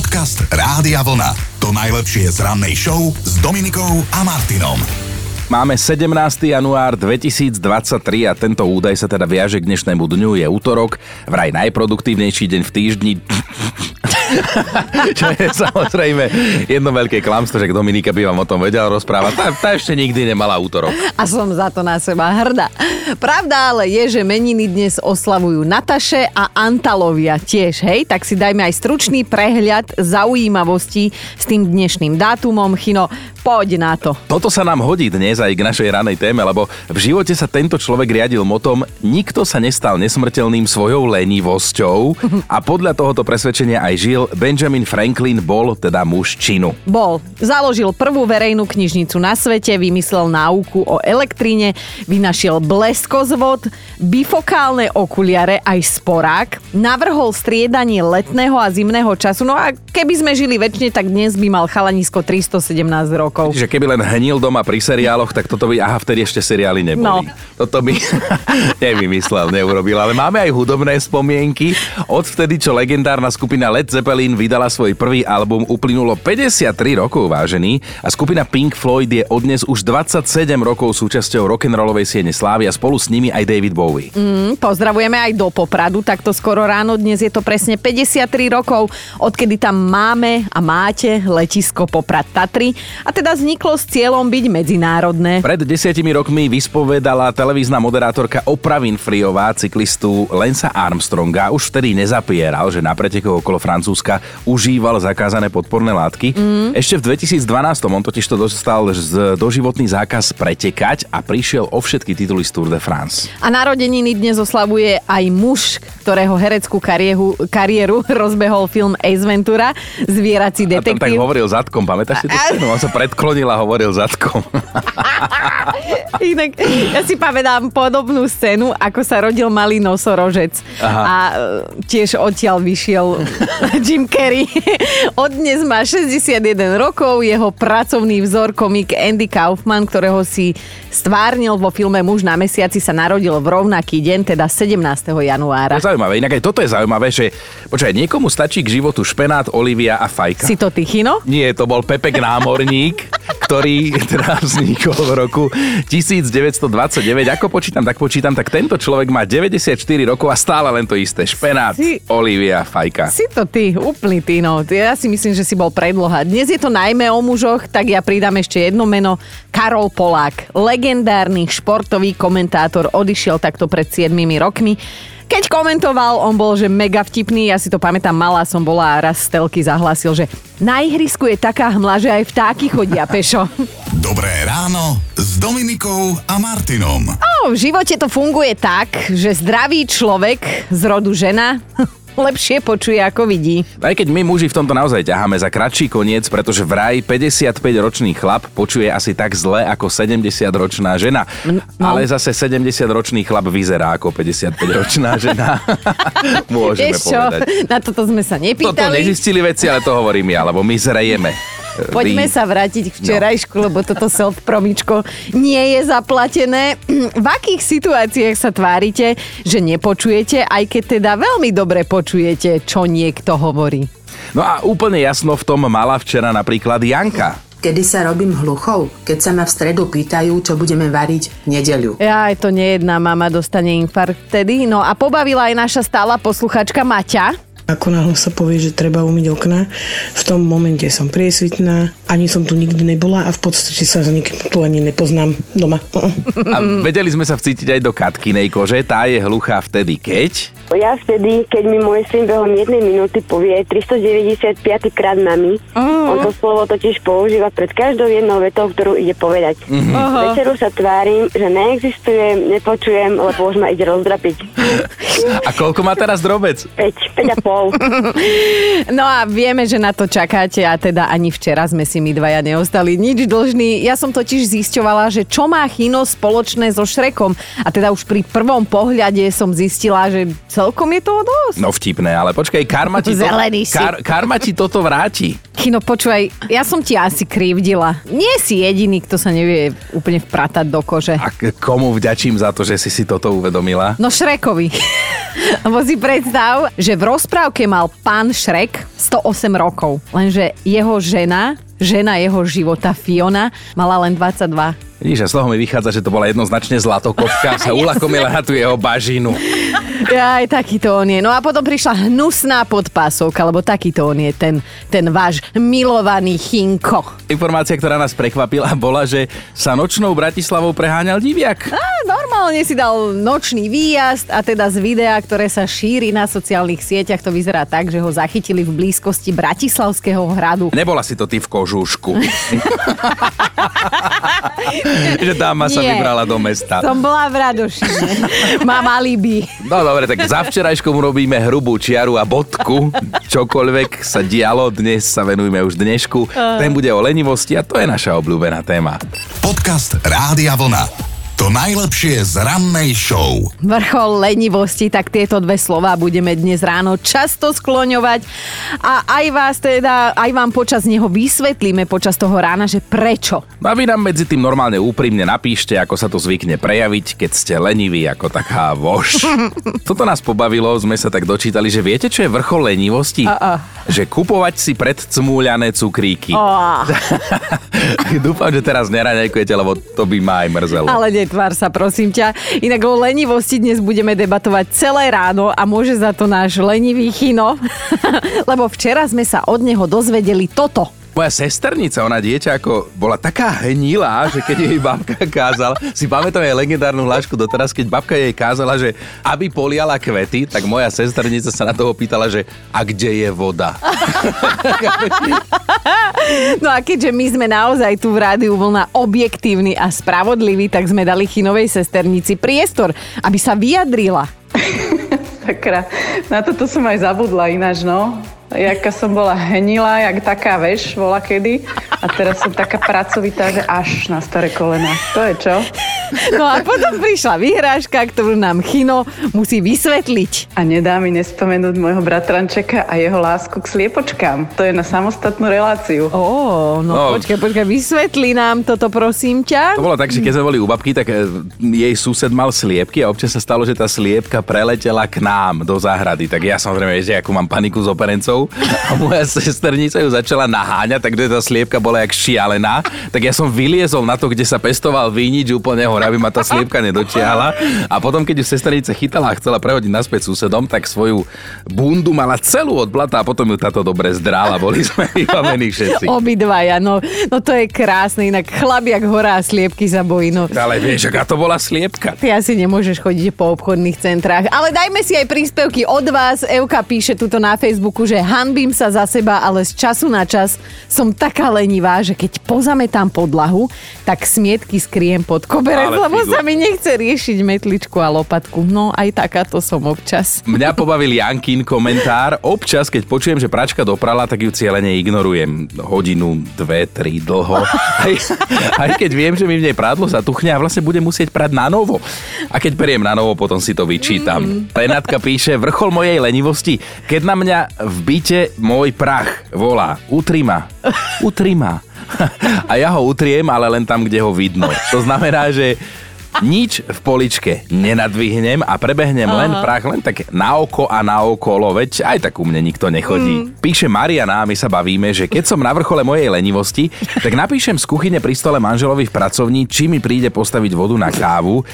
Podcast Rádia Vlna. To najlepšie z rannej show s Dominikou a Martinom. Máme 17. január 2023 a tento údaj sa teda viaže k dnešnému dňu. Je útorok, vraj najproduktívnejší deň v týždni. Čo je samozrejme jedno veľké klamstvo, že Dominika by vám o tom vedela rozprávať. Tá, tá ešte nikdy nemala útorok. A som za to na seba hrdá. Pravda ale je, že meniny dnes oslavujú Nataše a Antalovia tiež, hej? Tak si dajme aj stručný prehľad zaujímavostí s tým dnešným dátumom. Chino, poď na to. Toto sa nám hodí dnes aj k našej ranej téme, lebo v živote sa tento človek riadil motom nikto sa nestal nesmrteľným svojou lenivosťou a podľa tohoto presvedčenia aj žil Benjamin Franklin bol teda muž činu. Bol. Založil prvú verejnú knižnicu na svete, vymyslel náuku o elektríne, vynašiel bleskozvod, bifokálne okuliare aj sporák, navrhol striedanie letného a zimného času, no a keby sme žili väčšine, tak dnes by mal chalanisko 317 rokov. Čiže keby len hnil doma pri seriáloch, tak toto by, aha, vtedy ešte seriály neboli. No. Toto by nevymyslel, neurobil. Ale máme aj hudobné spomienky. Od vtedy, čo legendárna skupina Led Zeppelin vydala svoj prvý album, uplynulo 53 rokov, vážený. A skupina Pink Floyd je odnes už 27 rokov súčasťou rock'n'rollovej siene slávy a spolu s nimi aj David Bowie. Mm, pozdravujeme aj do Popradu, takto skoro ráno. Dnes je to presne 53 rokov, odkedy tam máme a máte letisko Poprad Tatry. A teda vzniklo s cieľom byť medzinárodné. Pred desiatimi rokmi vyspovedala televízna moderátorka Oprah Winfreyová cyklistu Lensa Armstronga. Už vtedy nezapieral, že na pretekoch okolo Francúzska užíval zakázané podporné látky. Mm. Ešte v 2012 on totiž to dostal z doživotný zákaz pretekať a prišiel o všetky tituly z Tour de France. A narodeniny dnes oslavuje aj muž, ktorého hereckú kariéru, kariéru rozbehol film Ace Ventura, zvierací A tam tak detektív. hovoril zadkom, pamätáš si to scénu? On sa predklonil a hovoril zadkom. Inak, ja si pamätám podobnú scénu, ako sa rodil malý nosorožec. Aha. A e, tiež odtiaľ vyšiel Jim Carrey. Od dnes má 61 rokov, jeho pracovný vzor komik Andy Kaufman, ktorého si stvárnil vo filme Muž na mesiaci, sa narodil v rovnaký deň, teda 17. To januára. je zaujímavé. Inak aj toto je zaujímavé, že počkaj, niekomu stačí k životu špenát, olivia a fajka. Si to ty, Chino? Nie, to bol Pepek námorník, ktorý teda vznikol v roku 1929. Ako počítam, tak počítam, tak tento človek má 94 rokov a stále len to isté. Špenát, Si- olivia, fajka. Si to ty, úplný ty, no. Ja si myslím, že si bol predloha. Dnes je to najmä o mužoch, tak ja pridám ešte jedno meno. Karol Polák, legendárny športový komentátor, odišiel takto pred 7 rokmi. Keď komentoval, on bol, že mega vtipný, ja si to pamätám, malá som bola a raz z telky zahlasil, že na ihrisku je taká hmla, že aj vtáky chodia pešo. Dobré ráno s Dominikou a Martinom. No, v živote to funguje tak, že zdravý človek z rodu žena lepšie počuje, ako vidí. Aj keď my muži v tomto naozaj ťaháme za kratší koniec, pretože vraj 55-ročný chlap počuje asi tak zle ako 70-ročná žena. no. Ale zase 70-ročný chlap vyzerá ako 55-ročná žena. Môžeme Vieš čo, povedať. na toto sme sa Toto nepýtali. nezistili veci, ale to hovorím ja, lebo my zrejeme. Poďme sa vrátiť k včerajšku, no. lebo toto self-promičko nie je zaplatené. V akých situáciách sa tvárite, že nepočujete, aj keď teda veľmi dobre počujete, čo niekto hovorí? No a úplne jasno v tom mala včera napríklad Janka. Kedy sa robím hluchou? Keď sa ma v stredu pýtajú, čo budeme variť v nedeľu. Ja, aj to nejedná mama dostane infarkt vtedy. No a pobavila aj naša stála posluchačka Maťa. Ako náhle sa povie, že treba umyť okna, v tom momente som priesvitná, ani som tu nikdy nebola a v podstate sa s nikým tu ani nepoznám doma. A vedeli sme sa vcítiť aj do Katkinej kože, tá je hluchá vtedy, keď... Ja vtedy, keď mi môj syn behom jednej minúty povie 395 krát mami, on to slovo totiž používa pred každou jednou vetou, ktorú ide povedať. Večeru sa tvárim, že neexistuje, nepočujem, lebo už ma ide rozdrapiť. A koľko má teraz drobec? 5, 5 a pol. No a vieme, že na to čakáte a teda ani včera sme si my dvaja neostali nič dlžní. Ja som totiž zisťovala, že čo má Chino spoločné so Šrekom. A teda už pri prvom pohľade som zistila, že celkom je toho dosť. No vtipné, ale počkaj, karma ti, to, kar, karma ti toto vráti. Chino, počúvaj, ja som ti asi krivdila. Nie si jediný, kto sa nevie úplne vpratať do kože. A k- komu vďačím za to, že si si toto uvedomila? No Šrekovi. Lebo si predstav, že v rozprávke mal pán Šrek 108 rokov, lenže jeho žena, žena jeho života Fiona, mala len 22. Vidíš, a z toho mi vychádza, že to bola jednoznačne zlatokopka, sa ulakomila na tú jeho bažinu. Aj takýto on je. No a potom prišla hnusná podpásovka, lebo takýto on je ten, ten váš milovaný Chinko. Informácia, ktorá nás prekvapila, bola, že sa nočnou Bratislavou preháňal diviak. A normálne si dal nočný výjazd a teda z videa, ktoré sa šíri na sociálnych sieťach, to vyzerá tak, že ho zachytili v blízkosti Bratislavského hradu. Nebola si to ty v kožúšku. že dáma sa Nie. vybrala do mesta. Som bola v Radošine. Mám alibi. No dobre, tak za včerajškom robíme hrubú čiaru a bodku. Čokoľvek sa dialo, dnes sa venujeme už dnešku. Ten bude o lenivosti a to je naša obľúbená téma. Podcast Rádia Vlna. To najlepšie z rannej show. Vrchol lenivosti, tak tieto dve slova budeme dnes ráno často skloňovať a aj vás teda, aj vám počas neho vysvetlíme počas toho rána, že prečo. A vy nám medzi tým normálne úprimne napíšte, ako sa to zvykne prejaviť, keď ste leniví ako taká voš. Toto nás pobavilo, sme sa tak dočítali, že viete, čo je vrchol lenivosti? A-a. Že kupovať si predcmúľané cukríky. Oh, Dúfam, že teraz neraňajkujete, lebo to by ma aj mrzelo. ale netvár sa, prosím ťa. Inak o lenivosti dnes budeme debatovať celé ráno a môže za to náš lenivý chino, lebo včera sme sa od neho dozvedeli toto. Moja sesternica, ona dieťa ako bola taká hnilá, že keď jej babka kázala, si pamätám jej legendárnu hlášku doteraz, keď babka jej kázala, že aby poliala kvety, tak moja sesternica sa na toho pýtala, že a kde je voda? No a keďže my sme naozaj tu v rádiu vlna objektívni a spravodliví, tak sme dali chinovej sesternici priestor, aby sa vyjadrila. Sakra, na toto som aj zabudla ináč, no. Jaká som bola hnila, jak taká veš, bola kedy. A teraz som taká pracovitá, že až na staré kolena. To je čo? No a potom prišla vyhrážka, ktorú nám Chino musí vysvetliť. A nedá mi nespomenúť môjho bratrančeka a jeho lásku k sliepočkám. To je na samostatnú reláciu. Ó, no, No. no počkaj, počkaj, vysvetli nám toto, prosím ťa. To bolo tak, že keď sme boli u babky, tak e, jej sused mal sliepky a občas sa stalo, že tá sliepka preletela k nám do záhrady. Tak ja samozrejme, že ako mám paniku s operencov a moja sesternica ju začala naháňať, takže tá sliepka bola jak šialená. Tak ja som vyliezol na to, kde sa pestoval vínič úplne hore, aby ma tá sliepka nedotiahla. A potom, keď ju sesternica chytala a chcela prehodiť naspäť susedom, tak svoju bundu mala celú od blata a potom ju táto dobre zdrála. Boli sme vybavení všetci. Obidvaja, no, no to je krásne, inak jak hora a sliepky sa bojí, no. Ale vieš, aká to bola sliepka. Ty asi nemôžeš chodiť po obchodných centrách. Ale dajme si aj príspevky od vás. Euka píše tuto na Facebooku, že hanbím sa za seba, ale z času na čas som taká lenivá, že keď pozametám podlahu, tak smietky skriem pod koberec, Ale lebo figu. sa mi nechce riešiť metličku a lopatku. No aj takáto som občas. Mňa pobavil Jankin komentár. Občas, keď počujem, že pračka doprala, tak ju cieľene ignorujem. Hodinu, dve, tri, dlho. Aj, aj keď viem, že mi v nej prádlo zatuchne a vlastne budem musieť prať na novo. A keď periem na novo, potom si to vyčítam. Mm. Renátka píše, vrchol mojej lenivosti, keď na mňa v byte môj prach volá, utri ma, utri ma. A ja ho utriem, ale len tam, kde ho vidno. To znamená, že nič v poličke nenadvihnem a prebehnem Aha. len prach, len tak na oko a na okolo, veď aj tak u mne nikto nechodí. Mm. Píše Mariana a my sa bavíme, že keď som na vrchole mojej lenivosti, tak napíšem z kuchyne pri stole manželovi v pracovni, či mi príde postaviť vodu na kávu.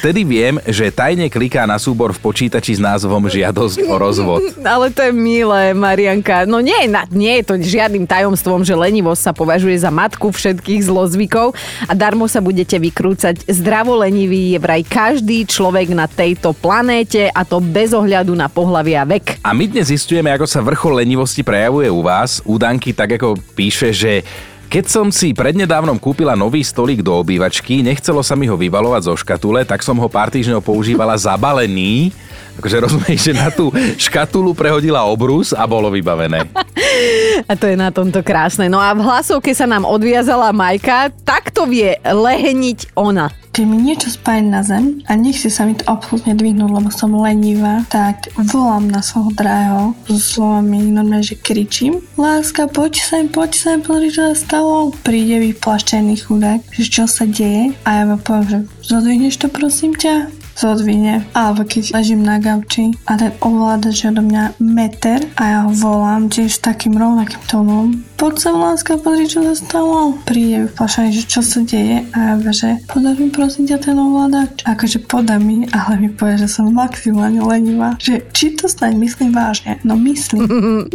Vtedy viem, že tajne kliká na súbor v počítači s názvom žiadosť o rozvod. Ale to je milé, Marianka. No nie, na- nie je to žiadnym tajomstvom, že lenivosť sa považuje za matku všetkých zlozvykov a darmo sa budete vykrúcať. Zdravo lenivý je vraj každý človek na tejto planéte a to bez ohľadu na pohlavia vek. A my dnes zistujeme, ako sa vrchol lenivosti prejavuje u vás. U Danky tak ako píše, že keď som si prednedávnom kúpila nový stolík do obývačky, nechcelo sa mi ho vybalovať zo škatule, tak som ho pár týždňov používala zabalený. Akože rozumieš, že na tú škatulu prehodila obrus a bolo vybavené. A to je na tomto krásne. No a v hlasovke sa nám odviazala Majka, takto vie leheniť ona. Keď mi niečo spáje na zem a nechce sa mi to absolútne dvihnúť, lebo som lenivá, tak volám na svojho drahého so slovami normálne, že kričím. Láska, poď sem, poď sem, pozri, čo sa stalo. Príde vyplaštený chudák, že čo sa deje a ja mu poviem, že zodvihneš to prosím ťa zodvine. Alebo keď ležím na gauči a ten ovládač je odo mňa meter a ja ho volám tiež takým rovnakým tónom. Poď sa láska, pozri, čo sa stalo. Príde vyplašený, že čo sa deje a ja že podáš mi prosím ťa ten ovládač. Akože podá mi, ale mi povie, že som maximálne lenivá. Že či to snáď myslím vážne? No myslím.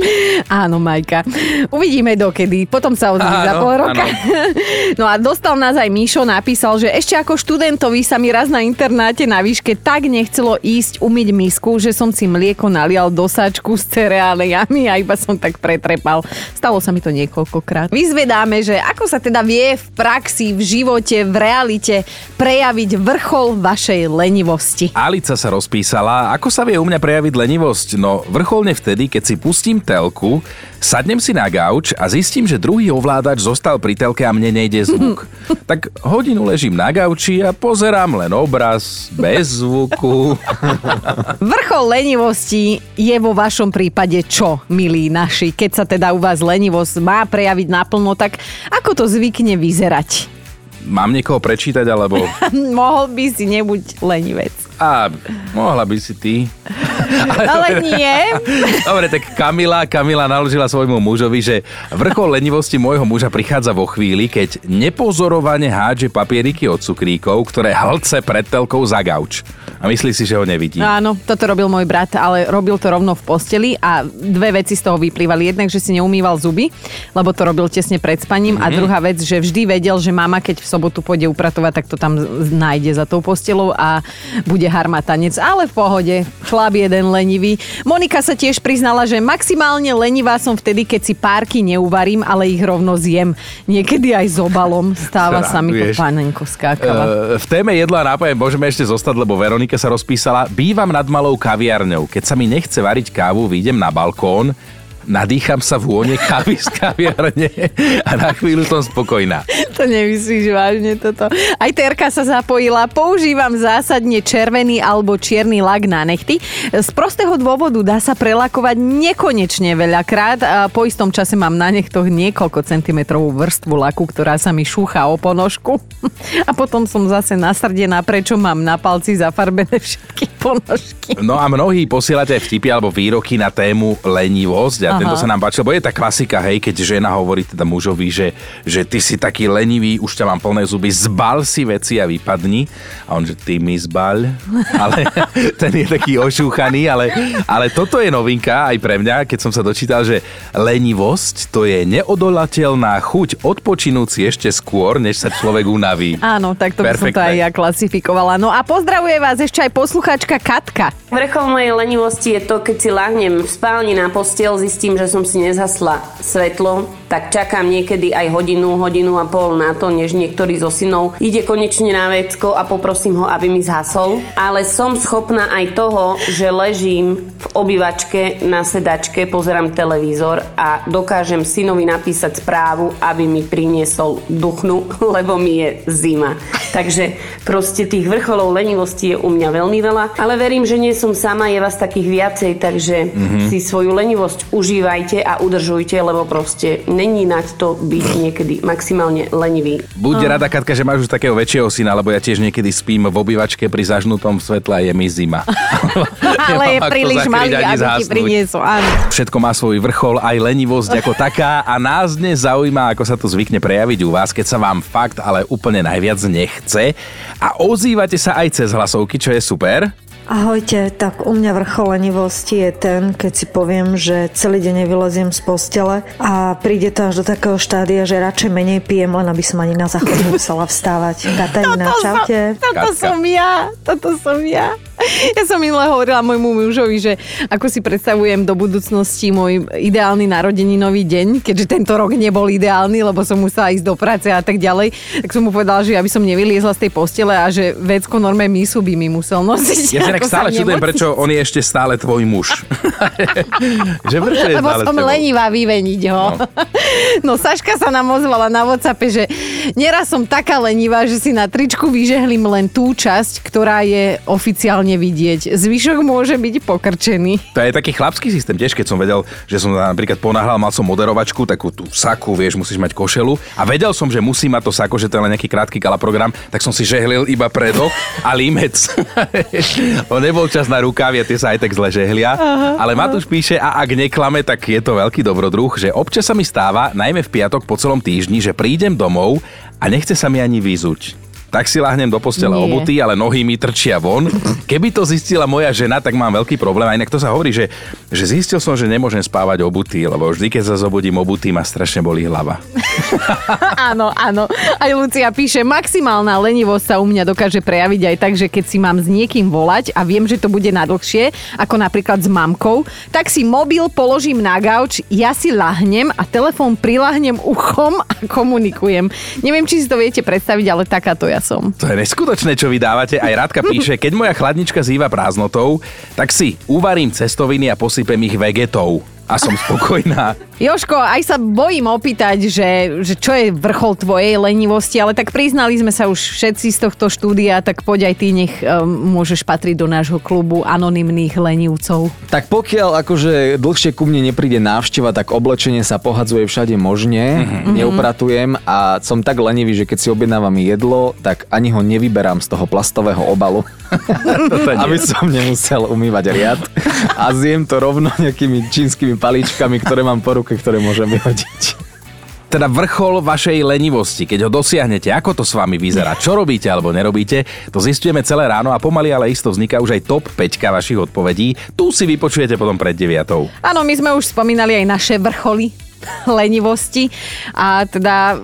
Áno, Majka. Uvidíme dokedy. Potom sa ozví za pol roka. no a dostal nás aj Míšo, napísal, že ešte ako študentovi sa mi raz na internáte na výške tak nechcelo ísť umyť misku, že som si mlieko nalial do sáčku s cereáliami a iba som tak pretrepal. Stalo sa mi to niekoľkokrát. Vyzvedáme, že ako sa teda vie v praxi, v živote, v realite prejaviť vrchol vašej lenivosti. Alica sa rozpísala, ako sa vie u mňa prejaviť lenivosť? No vrcholne vtedy, keď si pustím telku, sadnem si na gauč a zistím, že druhý ovládač zostal pri telke a mne nejde zvuk. tak hodinu ležím na gauči a pozerám len obraz, bez zvuku. Vrchol lenivosti je vo vašom prípade čo, milí naši? Keď sa teda u vás lenivosť má prejaviť naplno, tak ako to zvykne vyzerať? Mám niekoho prečítať, alebo... Mohol by si nebuď lenivec. A mohla by si ty. Ale nie. Dobre, tak Kamila, Kamila naložila svojmu mužovi, že vrchol lenivosti môjho muža prichádza vo chvíli, keď nepozorovane hádže papieriky od cukríkov, ktoré hlce pred telkou za gauč. A myslí si, že ho nevidí. Áno, toto robil môj brat, ale robil to rovno v posteli a dve veci z toho vyplývali. Jednak, že si neumýval zuby, lebo to robil tesne pred spaním mm-hmm. a Mhm. druhá vec, že vždy vedel, že mama, keď v sobotu pôjde upratovať, tak to tam nájde za tou postelou a bude harmatanec. Ale v pohode, chlap jeden lenivý. Monika sa tiež priznala, že maximálne lenivá som vtedy, keď si párky neuvarím, ale ich rovno zjem. Niekedy aj s obalom. Stáva sa mi to panenko skákala. E, v téme jedla a nápoje môžeme ešte zostať, lebo Veronika sa rozpísala. Bývam nad malou kaviarňou. Keď sa mi nechce variť kávu, vyjdem na balkón, nadýcham sa vône kávy z kaviarne a na chvíľu som spokojná. To nemyslíš vážne toto. Aj Terka sa zapojila. Používam zásadne červený alebo čierny lak na nechty. Z prostého dôvodu dá sa prelakovať nekonečne veľakrát. A po istom čase mám na nechtoch niekoľko centimetrovú vrstvu laku, ktorá sa mi šúcha o ponožku. A potom som zase nasrdená, prečo mám na palci zafarbené všetky ponožky. No a mnohí posielate vtipy alebo výroky na tému lenivosť a. tento sa nám páčil, lebo je tá klasika, hej, keď žena hovorí teda mužovi, že, že ty si taký lenivý, už ťa mám plné zuby, zbal si veci a vypadni. A on, že ty mi zbal. Ale ten je taký ošúchaný, ale, ale toto je novinka aj pre mňa, keď som sa dočítal, že lenivosť to je neodolateľná chuť odpočinúť si ešte skôr, než sa človek unaví. Áno, tak to by som to Perfektné. aj ja klasifikovala. No a pozdravuje vás ešte aj posluchačka Katka. Vrchol mojej lenivosti je to, keď si lahnem v spálni na postiel, zistím, že som si nezhasla svetlo, tak čakám niekedy aj hodinu, hodinu a pol na to, než niektorý zo synov ide konečne na vecko a poprosím ho, aby mi zhasol. Ale som schopná aj toho, že ležím v obývačke na sedačke, pozerám televízor a dokážem synovi napísať správu, aby mi priniesol duchnu, lebo mi je zima. Takže proste tých vrcholov lenivosti je u mňa veľmi veľa, ale verím, že nie som sama, je vás takých viacej, takže Mhm. si svoju lenivosť užívajte a udržujte, lebo proste není nať to byť niekedy maximálne lenivý. Buď rada, Katka, že máš už takého väčšieho syna, lebo ja tiež niekedy spím v obývačke pri zažnutom svetle a je mi zima. Ale je príliš malý, aby ti zhasnúť. priniesol. Áno. Všetko má svoj vrchol, aj lenivosť ako taká a nás dnes zaujíma, ako sa to zvykne prejaviť u vás, keď sa vám fakt ale úplne najviac nechce a ozývate sa aj cez hlasovky, čo je super. Ahojte, tak u mňa vrchol lenivosti je ten, keď si poviem, že celý deň nevyleziem z postele a príde to až do takého štádia, že radšej menej pijem, len aby som ani na záchod nemusela vstávať. Katarína, čaute. Toto som ja, toto som ja. Ja som minule hovorila môjmu mužovi, že ako si predstavujem do budúcnosti môj ideálny narodeninový deň, keďže tento rok nebol ideálny, lebo som musela ísť do práce a tak ďalej, tak som mu povedala, že aby som nevyliezla z tej postele a že vecko norme misu by mi musel nosiť. Ja tak stále čudujem, prečo on je ešte stále tvoj muž. že prečo je Lebo som lenivá vyveniť ho. No. no Saška sa nám ozvala na Whatsappe, že neraz som taká lenivá, že si na tričku vyžehlím len tú časť, ktorá je oficiálne vidieť. Zvyšok môže byť pokrčený. To je taký chlapský systém tiež, keď som vedel, že som napríklad ponáhľal, mal som moderovačku, takú tú saku, vieš, musíš mať košelu a vedel som, že musí mať to sako, že to je len nejaký krátky kala program, tak som si žehlil iba predo a límec. On nebol čas na rukávy a tie sa aj tak zle žehlia. Ale Matúš píše, a ak neklame, tak je to veľký dobrodruh, že občas sa mi stáva, najmä v piatok po celom týždni, že prídem domov a nechce sa mi ani vyzuť. Tak si lahnem do postele Nie. obutý, ale nohy mi trčia von. Keby to zistila moja žena, tak mám veľký problém. A inak to sa hovorí, že, že zistil som, že nemôžem spávať obutý, lebo vždy, keď sa zobudím obutý, ma strašne bolí hlava. áno, áno. Aj Lucia píše, maximálna lenivosť sa u mňa dokáže prejaviť aj tak, že keď si mám s niekým volať a viem, že to bude na dlhšie, ako napríklad s mamkou, tak si mobil položím na gauč, ja si lahnem a telefón prilahnem uchom a komunikujem. Neviem, či si to viete predstaviť, ale takáto ja som. To je neskutočné, čo vydávate. Aj Rádka píše, keď moja chladnička zýva prázdnotou, tak si uvarím cestoviny a posypem ich vegetou. A som spokojná. Joško, aj sa bojím opýtať, že, že čo je vrchol tvojej lenivosti, ale tak priznali sme sa už všetci z tohto štúdia, tak poď aj ty, nech um, môžeš patriť do nášho klubu anonymných lenivcov. Tak pokiaľ akože dlhšie ku mne nepríde návšteva, tak oblečenie sa pohadzuje všade možne, Mhm. neupratujem a som tak lenivý, že keď si objednávam jedlo, tak ani ho nevyberám z toho plastového obalu, aby som nemusel umývať riad a zjem to rovno nejakými čínskymi palíčkami, ktoré mám po ruke, ktoré môžem vyhodiť. Teda vrchol vašej lenivosti, keď ho dosiahnete, ako to s vami vyzerá, čo robíte alebo nerobíte, to zistujeme celé ráno a pomaly ale isto vzniká už aj top 5 vašich odpovedí. Tu si vypočujete potom pred 9. Áno, my sme už spomínali aj naše vrcholy lenivosti a teda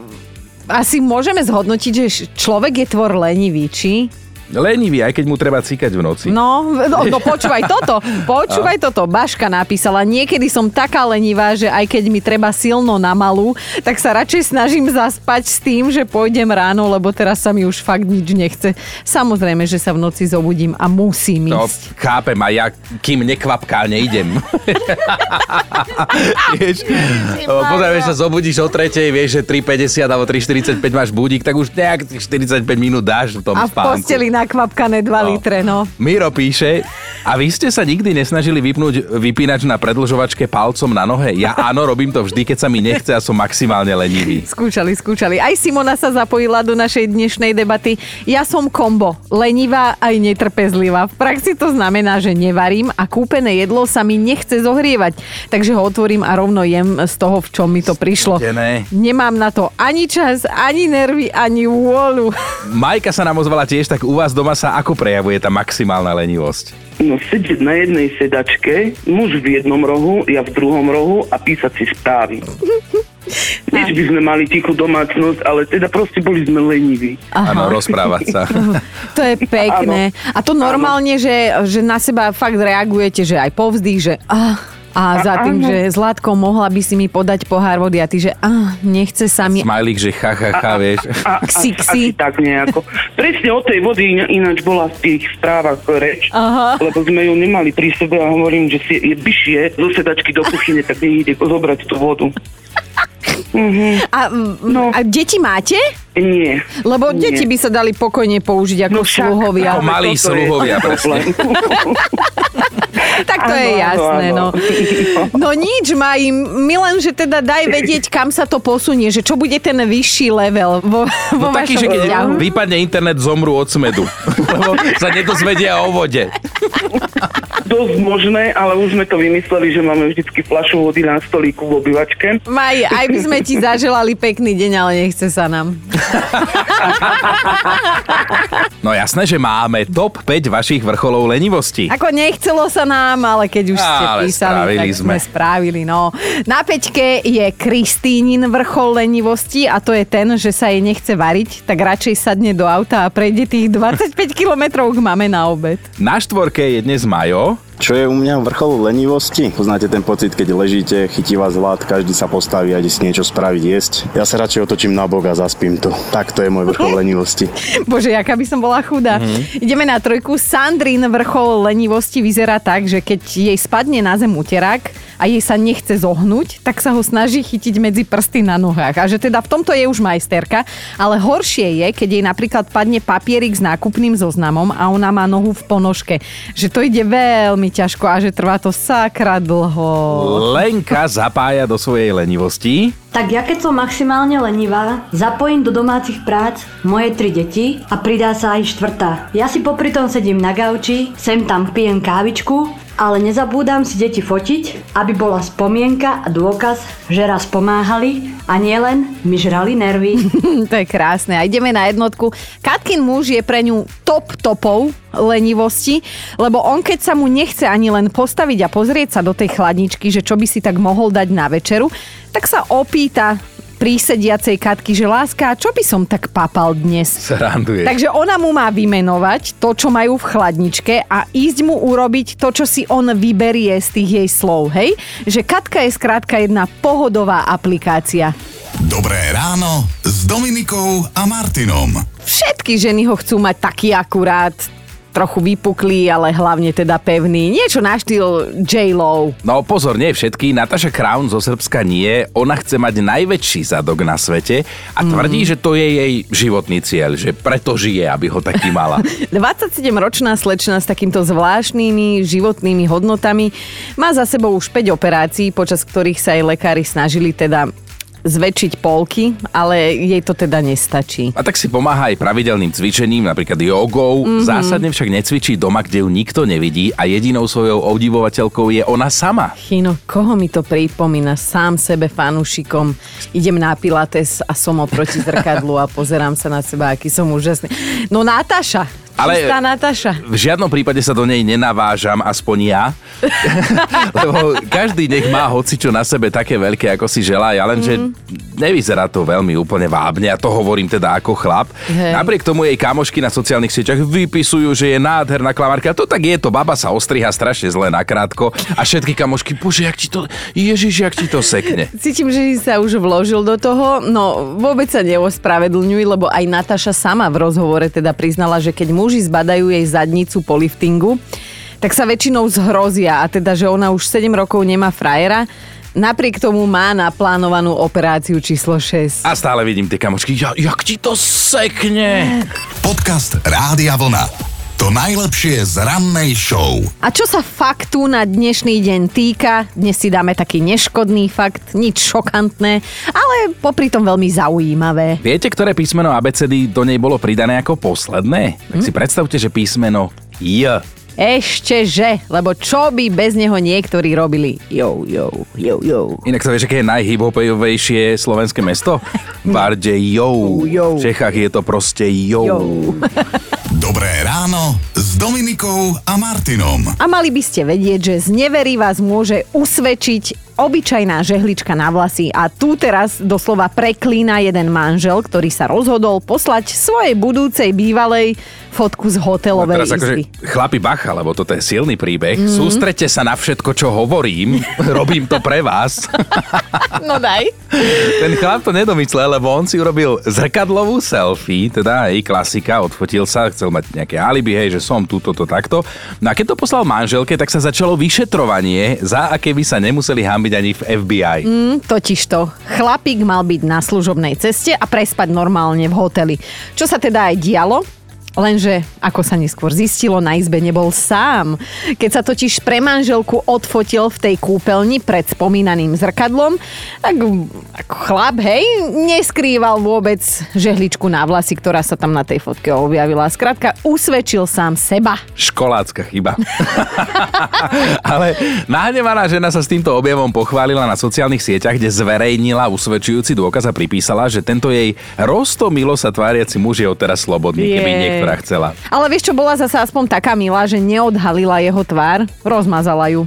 asi môžeme zhodnotiť, že človek je tvor lenivý, či? Lenivý, aj keď mu treba cíkať v noci. No, no, no počúvaj toto, počúvaj toto. Baška napísala, niekedy som taká lenivá, že aj keď mi treba silno na malú, tak sa radšej snažím zaspať s tým, že pôjdem ráno, lebo teraz sa mi už fakt nič nechce. Samozrejme, že sa v noci zobudím a musím No, ísť. chápem, a ja kým nekvapká, neidem. vieš, vieš, sa zobudíš o tretej, vieš, že 3.50 alebo 3.45 máš budík, tak už nejak tých 45 minút dáš v tom A v spánku. posteli nakvapkané 2 litre, no. Miro píše, a vy ste sa nikdy nesnažili vypnúť vypínač na predlžovačke palcom na nohe? Ja áno, robím to vždy, keď sa mi nechce a som maximálne lenivý. Skúšali, skúšali. Aj Simona sa zapojila do našej dnešnej debaty. Ja som kombo, lenivá aj netrpezlivá. V praxi to znamená, že nevarím a kúpené jedlo sa mi nechce zohrievať. Takže ho otvorím a rovno jem z toho, v čom mi to prišlo. Studené. Nemám na to ani čas, ani nervy, ani vôľu. Majka sa nám ozvala tiež, tak u vás doma sa ako prejavuje tá maximálna lenivosť? No sedieť na jednej sedačke, muž v jednom rohu, ja v druhom rohu a písať si správy. Nie, že by sme mali tichú domácnosť, ale teda proste boli sme leniví. Áno, rozprávať sa. To je pekné. A to normálne, že, že na seba fakt reagujete, že aj povzdych, že ah, a za tým, áno. že Zlatko, mohla by si mi podať pohár vody a ty, že ah, nechce sa mi... Smajlík, že ha, ha, ha, vieš. A, Ksi, a, ksi. asi tak nejako. Presne o tej vody iná- ináč bola v tých správach reč, Aha. lebo sme ju nemali pri sebe a hovorím, že si je vyššie zo sedačky do kuchyne, tak nech ide zobrať tú vodu. A, no. a deti máte? Nie. Lebo Nie. deti by sa dali pokojne použiť ako No však, sluhovia. Ako malí je sluhovia, presne. Tak to je Áno, áno, jasné, áno. no. No nič, Maj, my len, že teda daj vedieť, kam sa to posunie, že čo bude ten vyšší level vo, vo No taký, že keď vzťahu. vypadne internet, zomru od smedu. Lebo sa nedozvedia o vode. Dosť možné, ale už sme to vymysleli, že máme vždycky flašu vody na stolíku v obývačke. Maj, aj by sme ti zaželali pekný deň, ale nechce sa nám. No jasné, že máme top 5 vašich vrcholov lenivosti. Ako nechcelo sa nám, ale keď už ste Ale písali, spravili tak sme. sme spravili. No. Na peťke je Kristínin vrchol lenivosti a to je ten, že sa jej nechce variť, tak radšej sadne do auta a prejde tých 25 kilometrov k mame na obed. Na štvorke je dnes Majo. Čo je u mňa vrchol lenivosti? Poznáte ten pocit, keď ležíte, chytí vás hlad, každý sa postaví a ide si niečo spraviť jesť. Ja sa radšej otočím na bok a zaspím to. Tak to je môj vrchol lenivosti. Bože, jaká by som bola chudá. Mhm. Ideme na trojku. Sandrín vrchol lenivosti vyzerá tak, že keď jej spadne na zem uterák a jej sa nechce zohnúť, tak sa ho snaží chytiť medzi prsty na nohách. A že teda v tomto je už majsterka, ale horšie je, keď jej napríklad padne papierik s nákupným zoznamom a ona má nohu v ponožke. Že to ide veľmi ťažko a že trvá to sakra dlho. Lenka zapája do svojej lenivosti. Tak ja keď som maximálne lenivá, zapojím do domácich prác moje tri deti a pridá sa aj štvrtá. Ja si popri tom sedím na gauči, sem tam pijem kávičku, ale nezabúdam si deti fotiť, aby bola spomienka a dôkaz, že raz pomáhali a nielen mi žrali nervy. to je krásne. A ideme na jednotku. Katkin muž je pre ňu top topov lenivosti, lebo on keď sa mu nechce ani len postaviť a pozrieť sa do tej chladničky, že čo by si tak mohol dať na večeru, tak sa opýta prísediacej Katky, že láska, čo by som tak papal dnes? Sranduje. Takže ona mu má vymenovať to, čo majú v chladničke a ísť mu urobiť to, čo si on vyberie z tých jej slov, hej? Že Katka je skrátka jedna pohodová aplikácia. Dobré ráno s Dominikou a Martinom. Všetky ženy ho chcú mať taký akurát, trochu vypuklý, ale hlavne teda pevný. Niečo na štýl J-Lo. No pozor, nie všetky. Natasha Crown zo Srbska nie. Ona chce mať najväčší zadok na svete a tvrdí, že to je jej životný cieľ, že preto žije, aby ho taký mala. 27-ročná slečna s takýmto zvláštnymi životnými hodnotami má za sebou už 5 operácií, počas ktorých sa jej lekári snažili teda zväčšiť polky, ale jej to teda nestačí. A tak si pomáha aj pravidelným cvičením, napríklad jogou. Mhm. Zásadne však necvičí doma, kde ju nikto nevidí a jedinou svojou obdivovateľkou je ona sama. Chino, koho mi to pripomína? Sám sebe fanúšikom. Idem na pilates a som oproti zrkadlu a pozerám sa na seba, aký som úžasný. No Natáša, Ale- čistá Natáša. V žiadnom prípade sa do nej nenavážam, aspoň ja. Lebo každý nech má hocičo na sebe také veľké, ako si želá. Ja len, že Mhm. nevyzerá to veľmi úplne vábne a to hovorím teda ako chlap. Hej. Napriek tomu jej kamošky na sociálnych sieťach vypisujú, že je nádherná klamárka. To tak je to, baba sa ostriha strašne zle nakrátko a všetky kamošky, bože, jak ti to, ježiš, jak ti to sekne. Cítim, že si sa už vložil do toho. No, vôbec sa neospravedlňuj, lebo aj Natáša sama v rozhovore teda priznala, že keď muži zbadajú jej zadnicu po liftingu, tak sa väčšinou zhrozia a teda, že ona už 7 rokov nemá frajera. Napriek tomu má naplánovanú operáciu číslo 6. A stále vidím tie kamošky, ja, jak ti to sekne. Podcast Rádia Vlna. To najlepšie z rannej show. A čo sa faktu na dnešný deň týka, dnes si dáme taký neškodný fakt, nič šokantné, ale popri tom veľmi zaujímavé. Viete, ktoré písmeno ABCD do nej bolo pridané ako posledné? Tak si predstavte, že písmeno J. Ešte že, lebo čo by bez neho niektorí robili? Jo, jo, jo, jo. Inak sa vieš, aké je najhiphopovejšie slovenské mesto? Barde Jo. V Čechách je to proste Jo. Dobré ráno s Dominikou a Martinom. A mali by ste vedieť, že z neverí vás môže usvedčiť obyčajná žehlička na vlasy a tu teraz doslova preklína jeden manžel, ktorý sa rozhodol poslať svojej budúcej bývalej fotku z No hotelovej teraz akože izby. chlapi bacha, lebo toto je silný príbeh. Mhm. Sústrete sa na všetko, čo hovorím. Robím to pre vás. No daj. Ten chlap to nedomyslel, lebo on si urobil zrkadlovú selfie, teda jej klasika, odfotil sa, chcel mať nejaké alibi, hej, že som tu, toto, takto. No a keď to poslal manželke, tak sa začalo vyšetrovanie, za aké by sa nemuseli hambiť ani v FBI. Mm, totižto, chlapík mal byť na služobnej ceste a prespať normálne v hoteli. Čo sa teda aj dialo? Lenže, ako sa neskôr zistilo, na izbe nebol sám. Keď sa totiž pre manželku odfotil v tej kúpeľni pred spomínaným zrkadlom, tak ako chlap, hej, neskrýval vôbec žehličku na vlasy, ktorá sa tam na tej fotke objavila. Skrátka, usvedčil sám seba. Školácka chyba. Ale nahnevaná žena sa s týmto objavom pochválila na sociálnych sieťach, kde zverejnila usvedčujúci dôkaz a pripísala, že tento jej rostomilo sa tváriaci muž je odteraz slobodný, keby Je. Niektorá chcela. Ale vieš čo, bola zase aspoň taká milá, že neodhalila jeho tvár, rozmazala ju.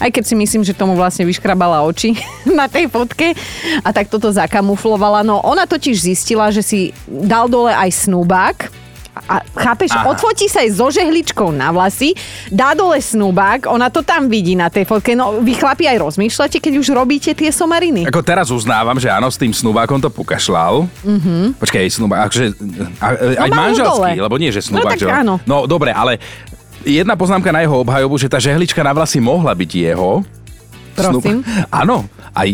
Aj keď si myslím, že tomu vlastne vyškrabala oči na tej fotke a tak toto zakamuflovala. No ona totiž zistila, že si dal dole aj snúbák a chápeš, Aha. odfotí sa aj so žehličkou na vlasy, dá dole snúbák, ona to tam vidí na tej fotke. No vy chlapi aj rozmýšľate, keď už robíte tie somariny. Ako teraz uznávam, že áno, s tým snúbákom to pokašľal. Mhm. Počkaj, snúbák, akože, a, No aj mal manželský, dole. lebo nie, že No snúbák. tak že- áno. no dobre, ale jedna poznámka na jeho obhajobu, že tá žehlička na vlasy mohla byť jeho. Prosím? áno, aj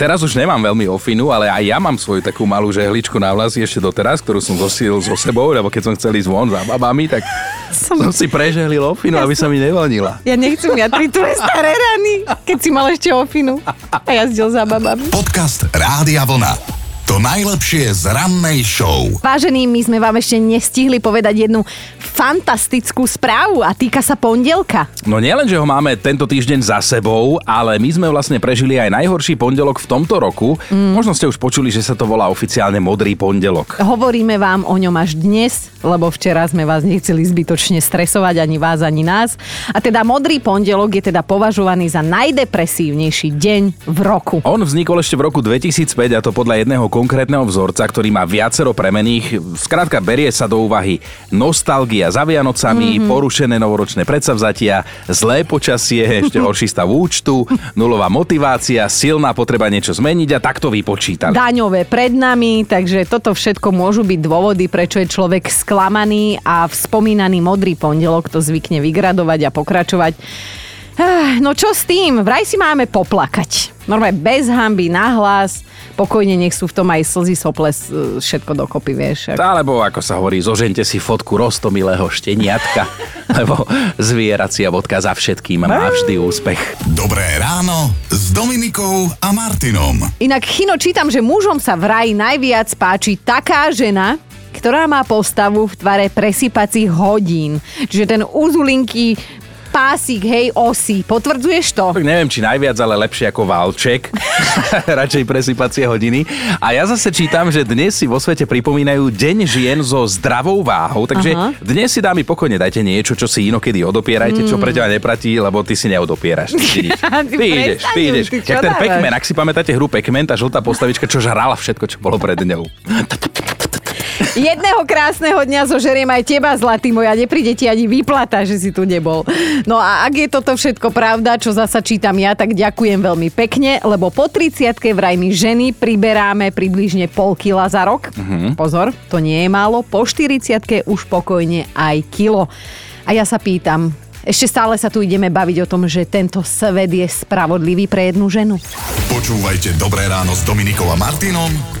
teraz už nemám veľmi ofinu, ale aj ja mám svoju takú malú žehličku na vlasy ešte doteraz, ktorú som zosil so sebou, lebo keď som chcel ísť von za babami, tak som, si prežehlil ofinu, aby sa mi nevlnila. Ja nechcem jatriť tvoje staré rany, keď si mal ešte ofinu a jazdil za babami. Podcast Rádia Vlna. To najlepšie z rannej show. Vážení, my sme vám ešte nestihli povedať jednu fantastickú správu a týka sa pondelka. No nielen, že ho máme tento týždeň za sebou, ale my sme vlastne prežili aj najhorší pondelok v tomto roku. Mm. Možno ste už počuli, že sa to volá oficiálne Modrý pondelok. Hovoríme vám o ňom až dnes, lebo včera sme vás nechceli zbytočne stresovať, ani vás, ani nás. A teda Modrý pondelok je teda považovaný za najdepresívnejší deň v roku. On vznikol ešte v roku 2005 a to podľa jedného konkrétneho vzorca, ktorý má viacero premených. Skrátka berie sa do úvahy nostalgia za Vianocami, mm-hmm. porušené novoročné predsavzatia, zlé počasie, ešte horší stav účtu, nulová motivácia, silná potreba niečo zmeniť a takto vypočítali. Daňové pred nami, takže toto všetko môžu byť dôvody, prečo je človek sklamaný a v spomínaný modrý pondelok to zvykne vygradovať a pokračovať. Ah, No čo s tým? Vraj si máme poplakať. Normálne bez hamby, nahlas, pokojne nech sú v tom aj slzy, sople, s- všetko dokopy, vieš. Alebo ako sa hovorí, zožente si fotku rostomilého šteniatka, lebo zvieracia vodka za všetkým má vždy úspech. Dobré ráno s Dominikou a Martinom. Inak, Chino, čítam, že mužom sa vraj najviac páči taká žena, ktorá má postavu v tvare presypacích hodín. Čiže ten úzulinký pásik, hej, osy. Potvrdzuješ to? Neviem, či najviac, ale lepšie ako Valček. Radšej presypacie hodiny. A ja zase čítam, že dnes si vo svete pripomínajú Deň žien so zdravou váhou, takže Aha. dnes si dámy pokojne dajte niečo, čo si inokedy odopierajte, čo Mm. pre teba neplatí, lebo ty si neodopieraš. Ty, Ty ty ideš, ty ideš. ty čo Jak ten? Pac-Man, ak si pamätáte hru Pac-Man, tá žltá postavička, čo žrala všetko, čo bolo pred ňou. Jedného krásneho dňa zožeriem aj teba, zlatý môj, a nepríde ti ani výplata, že si tu nebol. No a ak je toto všetko pravda, čo zasa čítam ja, tak ďakujem veľmi pekne, lebo po 30 vraj my ženy priberáme približne pol kila za rok. Mhm. Pozor, to nie je málo. Po 40 už pokojne aj kilo. A ja sa pýtam, ešte stále sa tu ideme baviť o tom, že tento svet je spravodlivý pre jednu ženu. Počúvajte Dobré ráno s Dominikou a Martinom